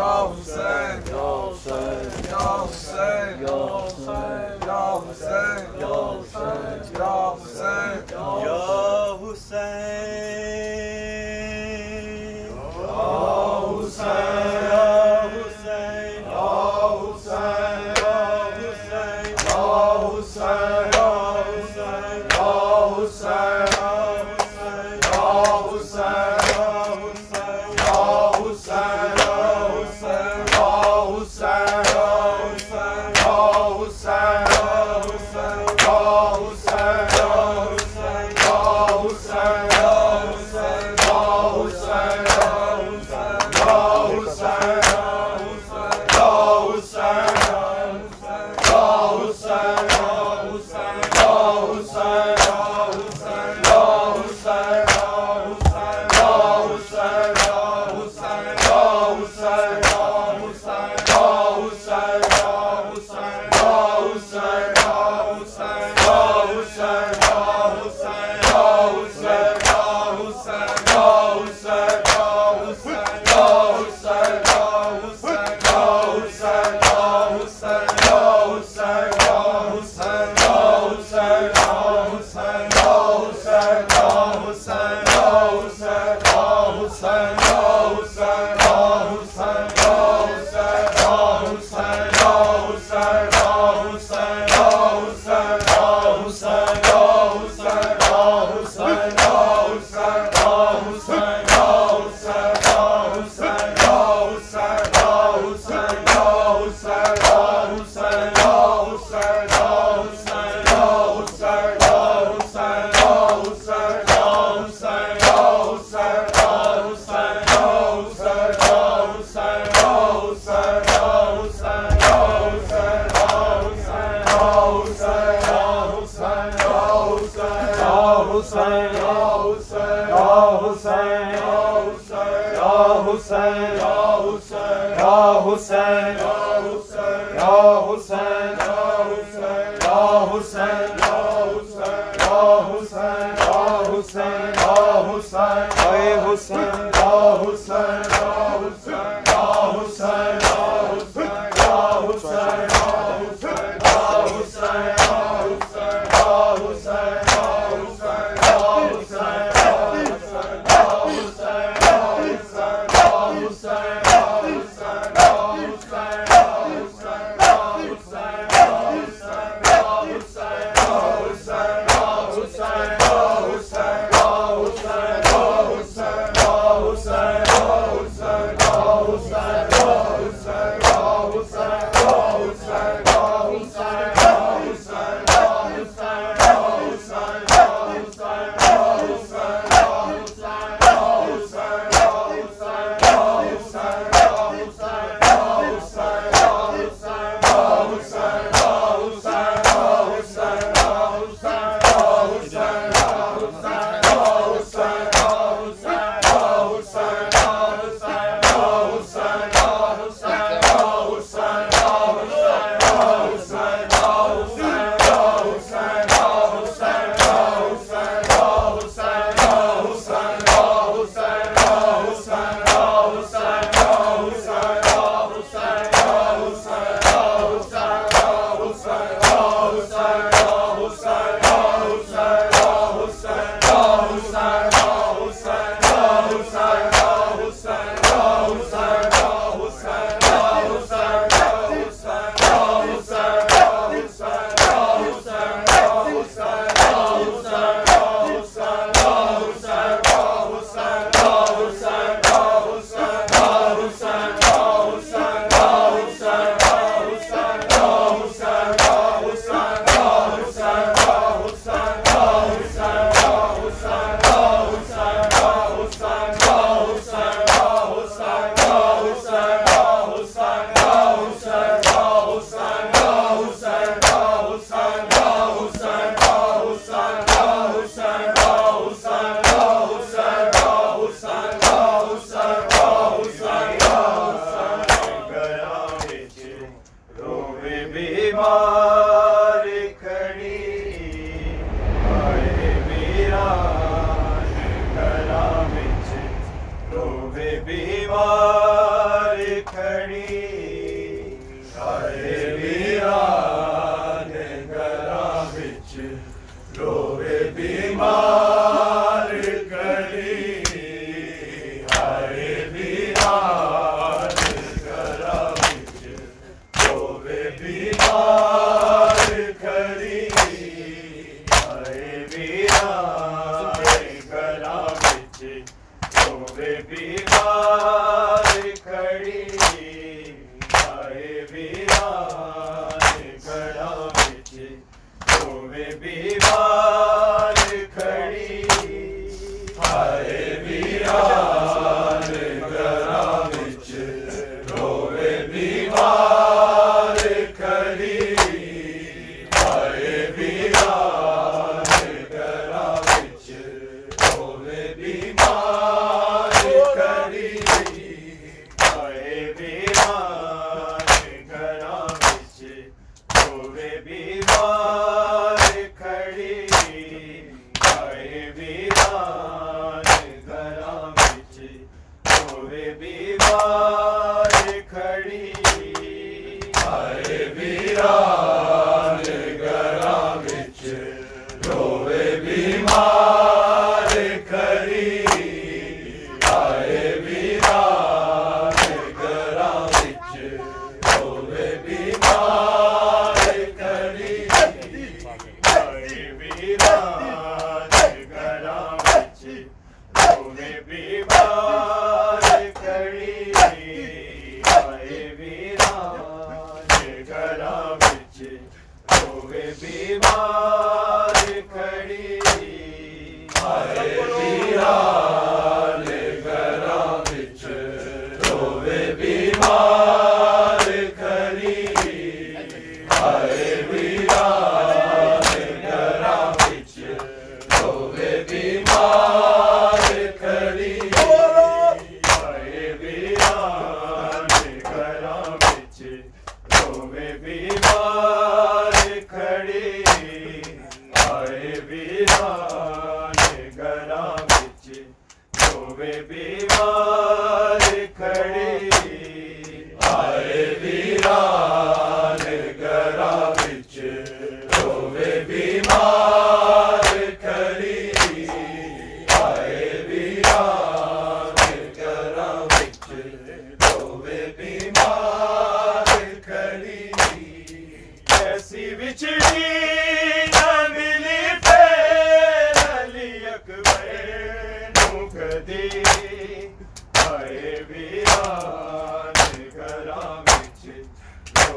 یا حسین یا حسین یا حسین یا حسین یا حسین یا حسین یا حسین یا حسین حسین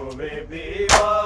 ہوئے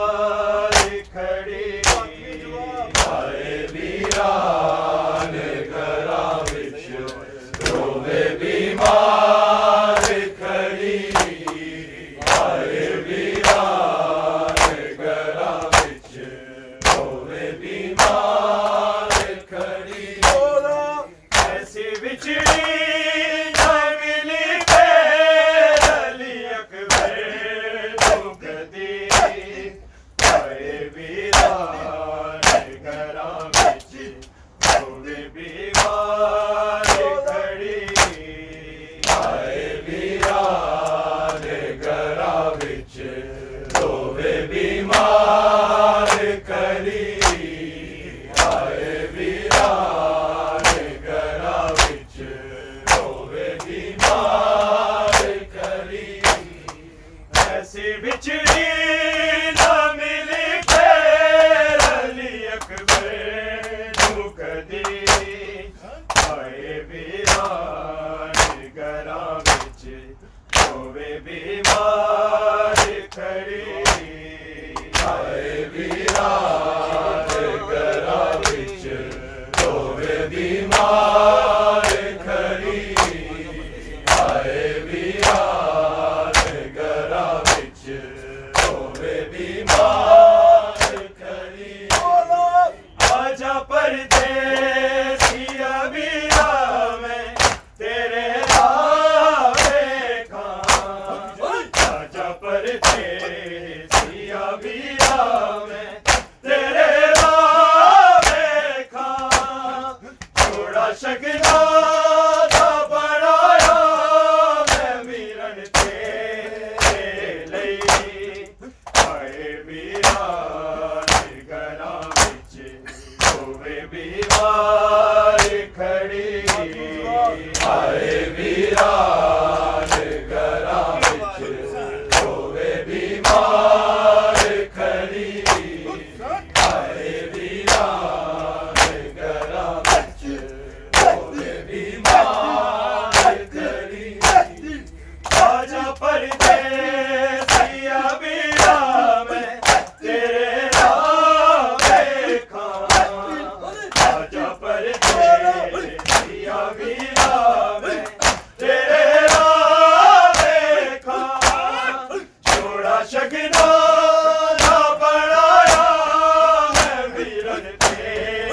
ہے۔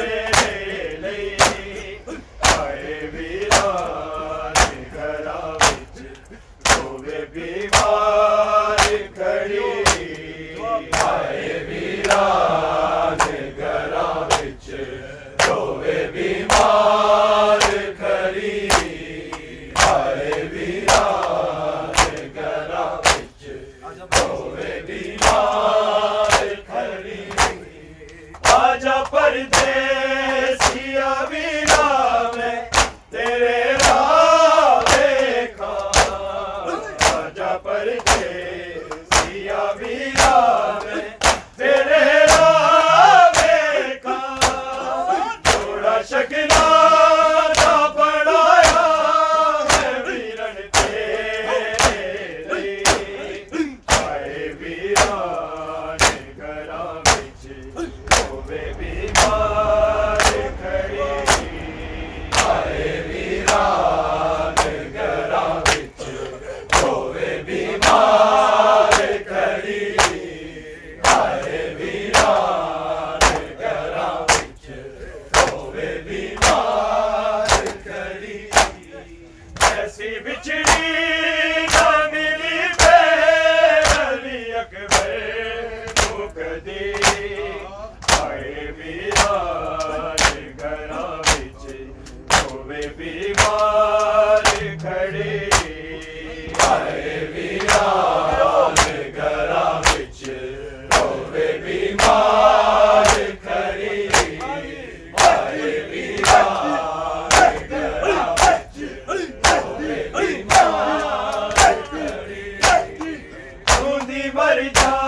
تھی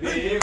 Baby.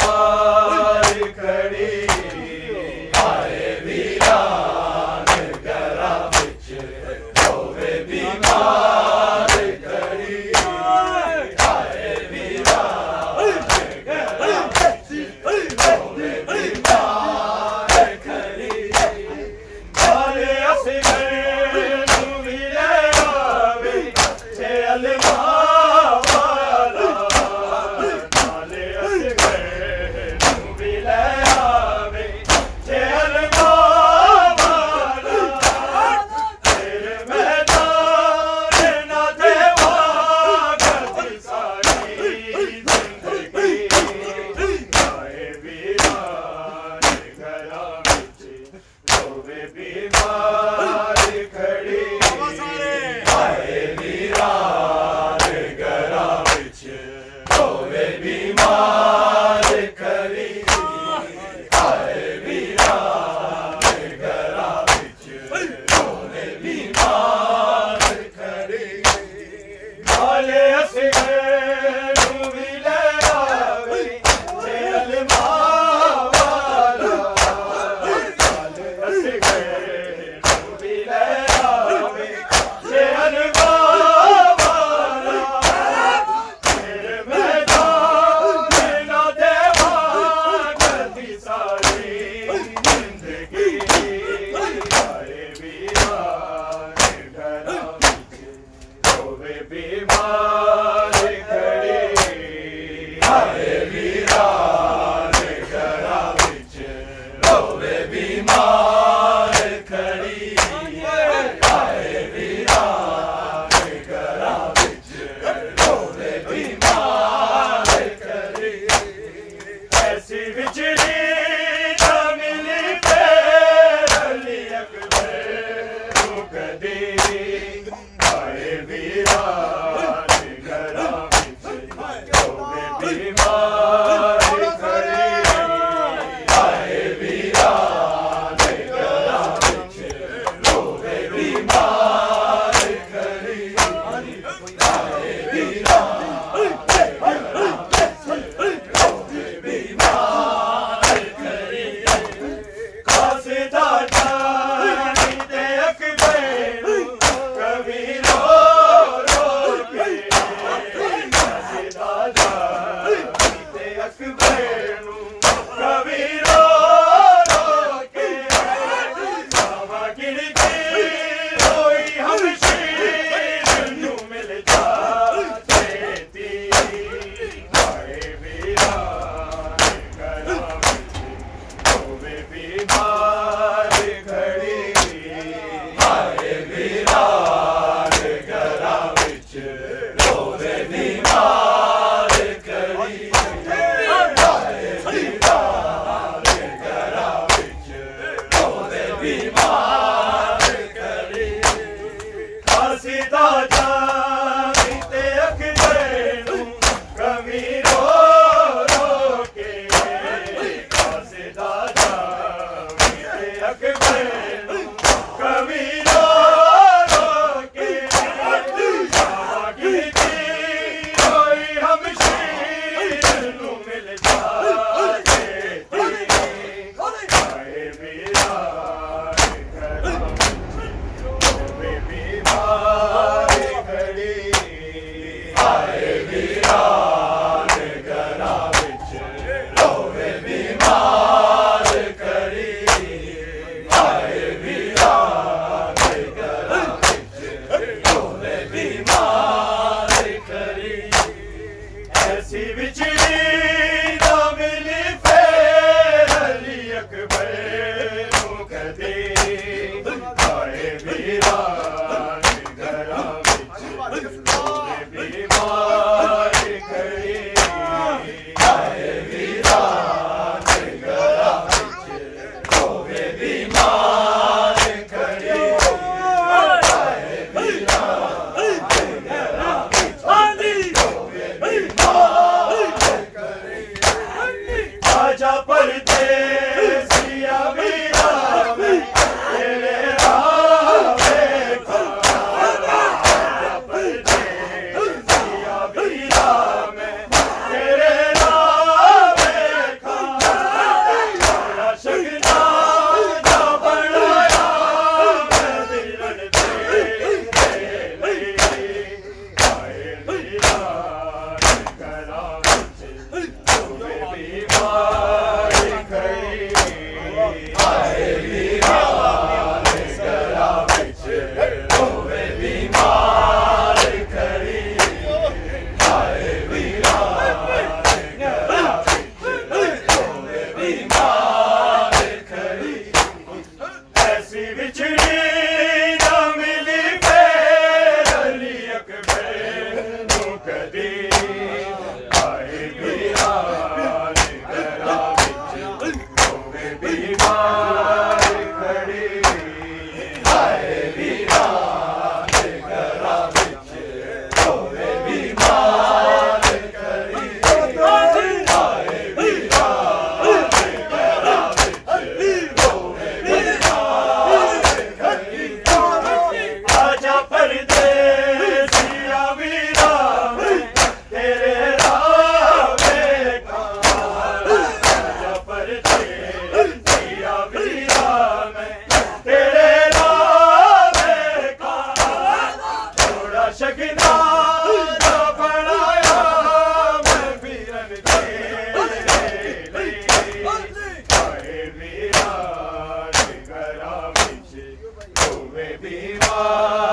بیوار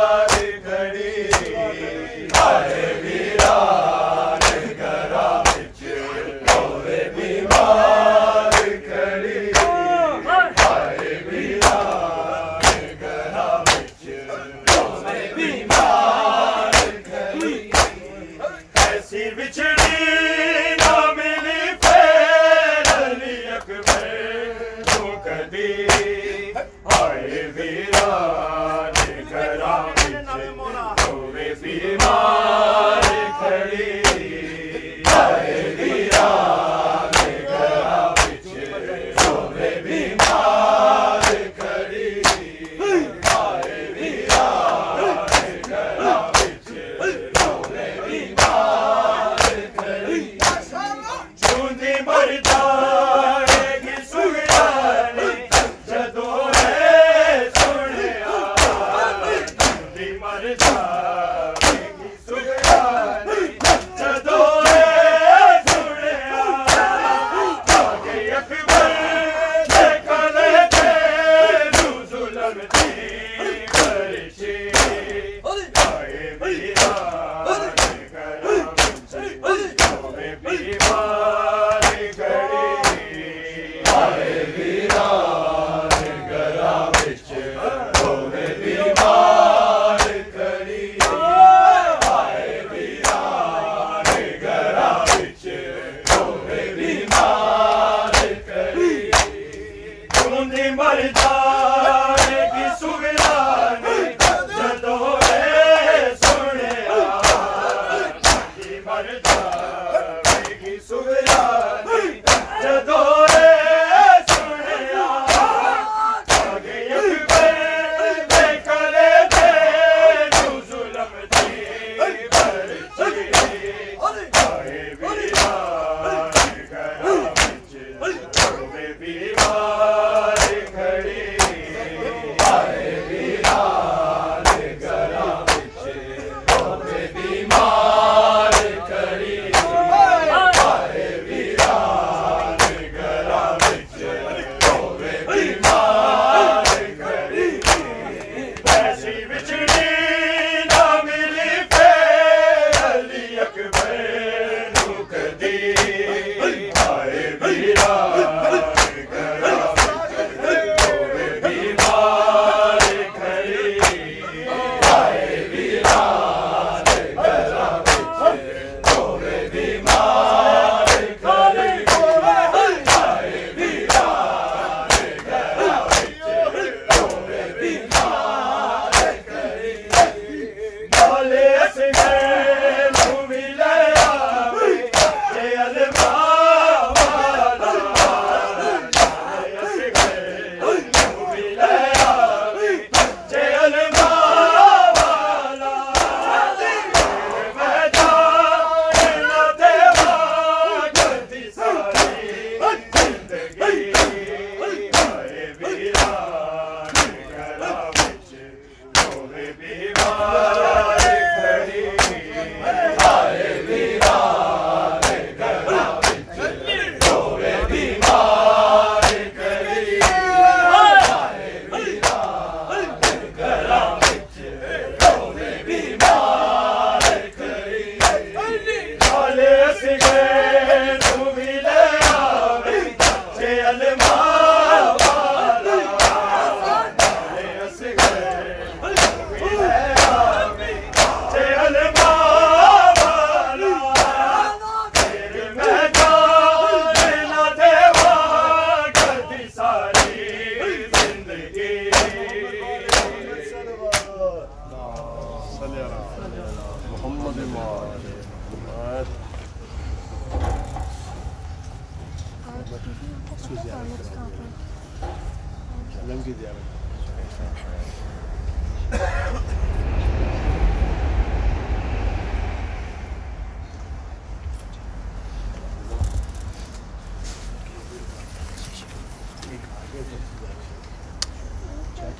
Ah,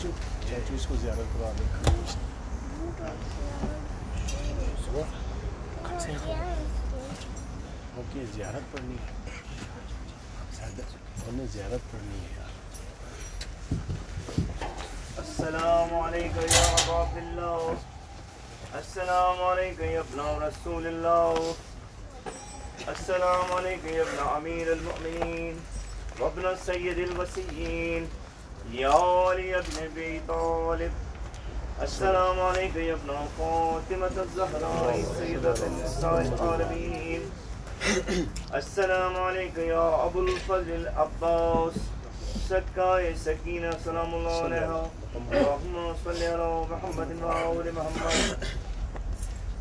چاچو چاچو اس کو زیارت کروا دیں اوکے زیارت پڑھنی ہے ہمیں زیارت پڑھنی ہے السلام علیکم یا عبد اللہ السلام علیکم یا ابن رسول اللہ السلام علیکم یا ابن امیر المؤمنین وابن سید الوسیین يا علي بن أبي طالب. السلام عليك يا ابن فاطمة الزهراء سيدة النساء العالمين السلام عليك يا أبو الفضل العباس. سكاي سكينة سلام الله عليها اللهم صل على محمد وآل محمد.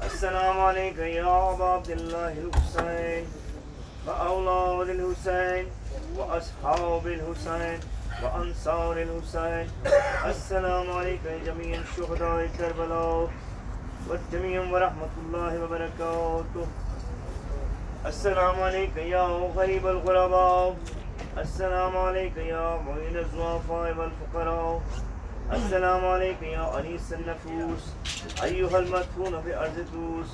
السلام عليك يا أبا عبد الله الحسين وأولاد الحسين وأصحاب الحسين وأنصار الحسين. السلام عليك جميع الشهداء كربلاء والجميع ورحمة الله وبركاته. السلام عليك يا غريب الغرباء. السلام عليك يا معين الضعفاء والفقراء. السلام عليك يا أنيس النفوس. أيها المدفون في أرض توس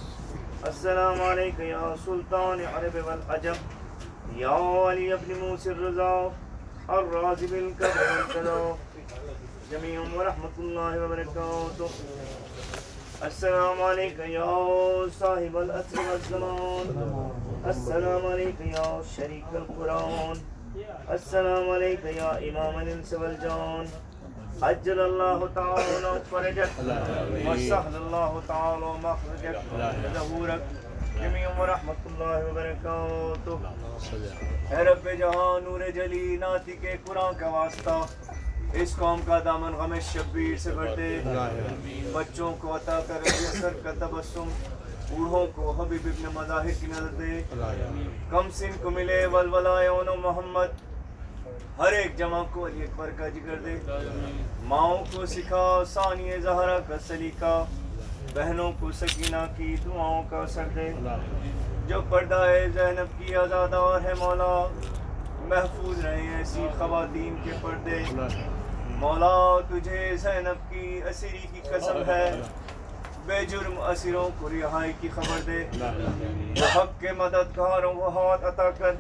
السلام عليك يا سلطان عرب والعجم. يا علي بن موسى الرضا. الرازي بالكبر والكذا جميع ورحمة الله وبركاته السلام عليك يا صاحب الأسر والزمان۔ السلام عليك يا شريك القرآن۔ السلام عليك يا إمام الإنس والجان۔ عجل الله تعالى فرجك وسهل الله تعالى مخرجك ظهورك جميع ورحمة الله وبركاته اے رب جہاں نور جلی ناتی کے قرآن کا واسطہ۔ اس قوم کا دامن غم شبیر سے بھر دے بچوں کو عطا کر سر کا تبسم۔ بوڑھوں کو حبیب ابن مظاہر کی نظر دے۔ کم سن کو ملے ولولا یون محمد۔ ہر ایک جمع کو علی اکبر کا ذکر دے۔ ماؤں کو سکھا ثانی زہرا کا سلیقہ۔ بہنوں کو سکینہ کی دعاؤں کا اثر دے۔ جو پردہ ہے زینب کی آزادار ہے مولا محفوظ رہے ایسی خواتین کے پردے۔ مولا تجھے زینب کی اسیری کی قسم ہے۔ بے جرم اسیروں کو رہائی کی خبر دے۔ حق کے مددگاروں کو ہاتھ عطا کر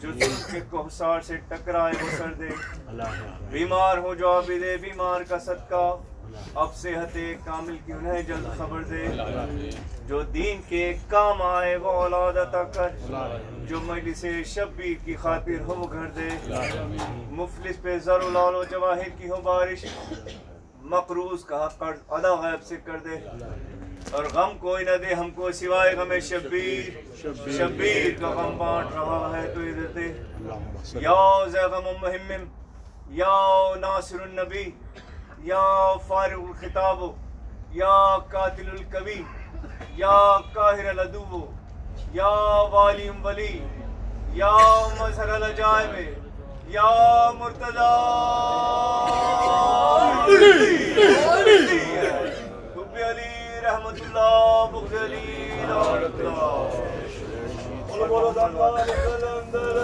جو ظلم کے کوہسار سے ٹکرائے وہ سر دے۔ بیمار ہو جو عابد بیمار کا صدقہ۔ اب صحت کامل کی انہیں جلد خبر دے جو دین کے کام آئے وہ اولاد عطا کر جو مجلس شبیر کی خاطر ہو گھر دے۔ مفلس پہ زر و لال و جواہر کی ہو بارش، مقروض کا قرض ادا غیب سے کر دے۔ اور غم کوئی نہ دے، ہم کو سوائے غم شبیر۔ شبیر کا غم بانٹ رہا ہے تو ادھر دے۔ یا زیغم مہمم یا ناصر النبی۔ یا فارغ الخطاب، یا قاتل الکبی یا قاہر الادو یا والی ولی، یا مظہر العجائب، یا مرتضی۔ حب علی رحمت اللہ، بغض علی لعنت اللہ۔ بولو بولو دربار قلندر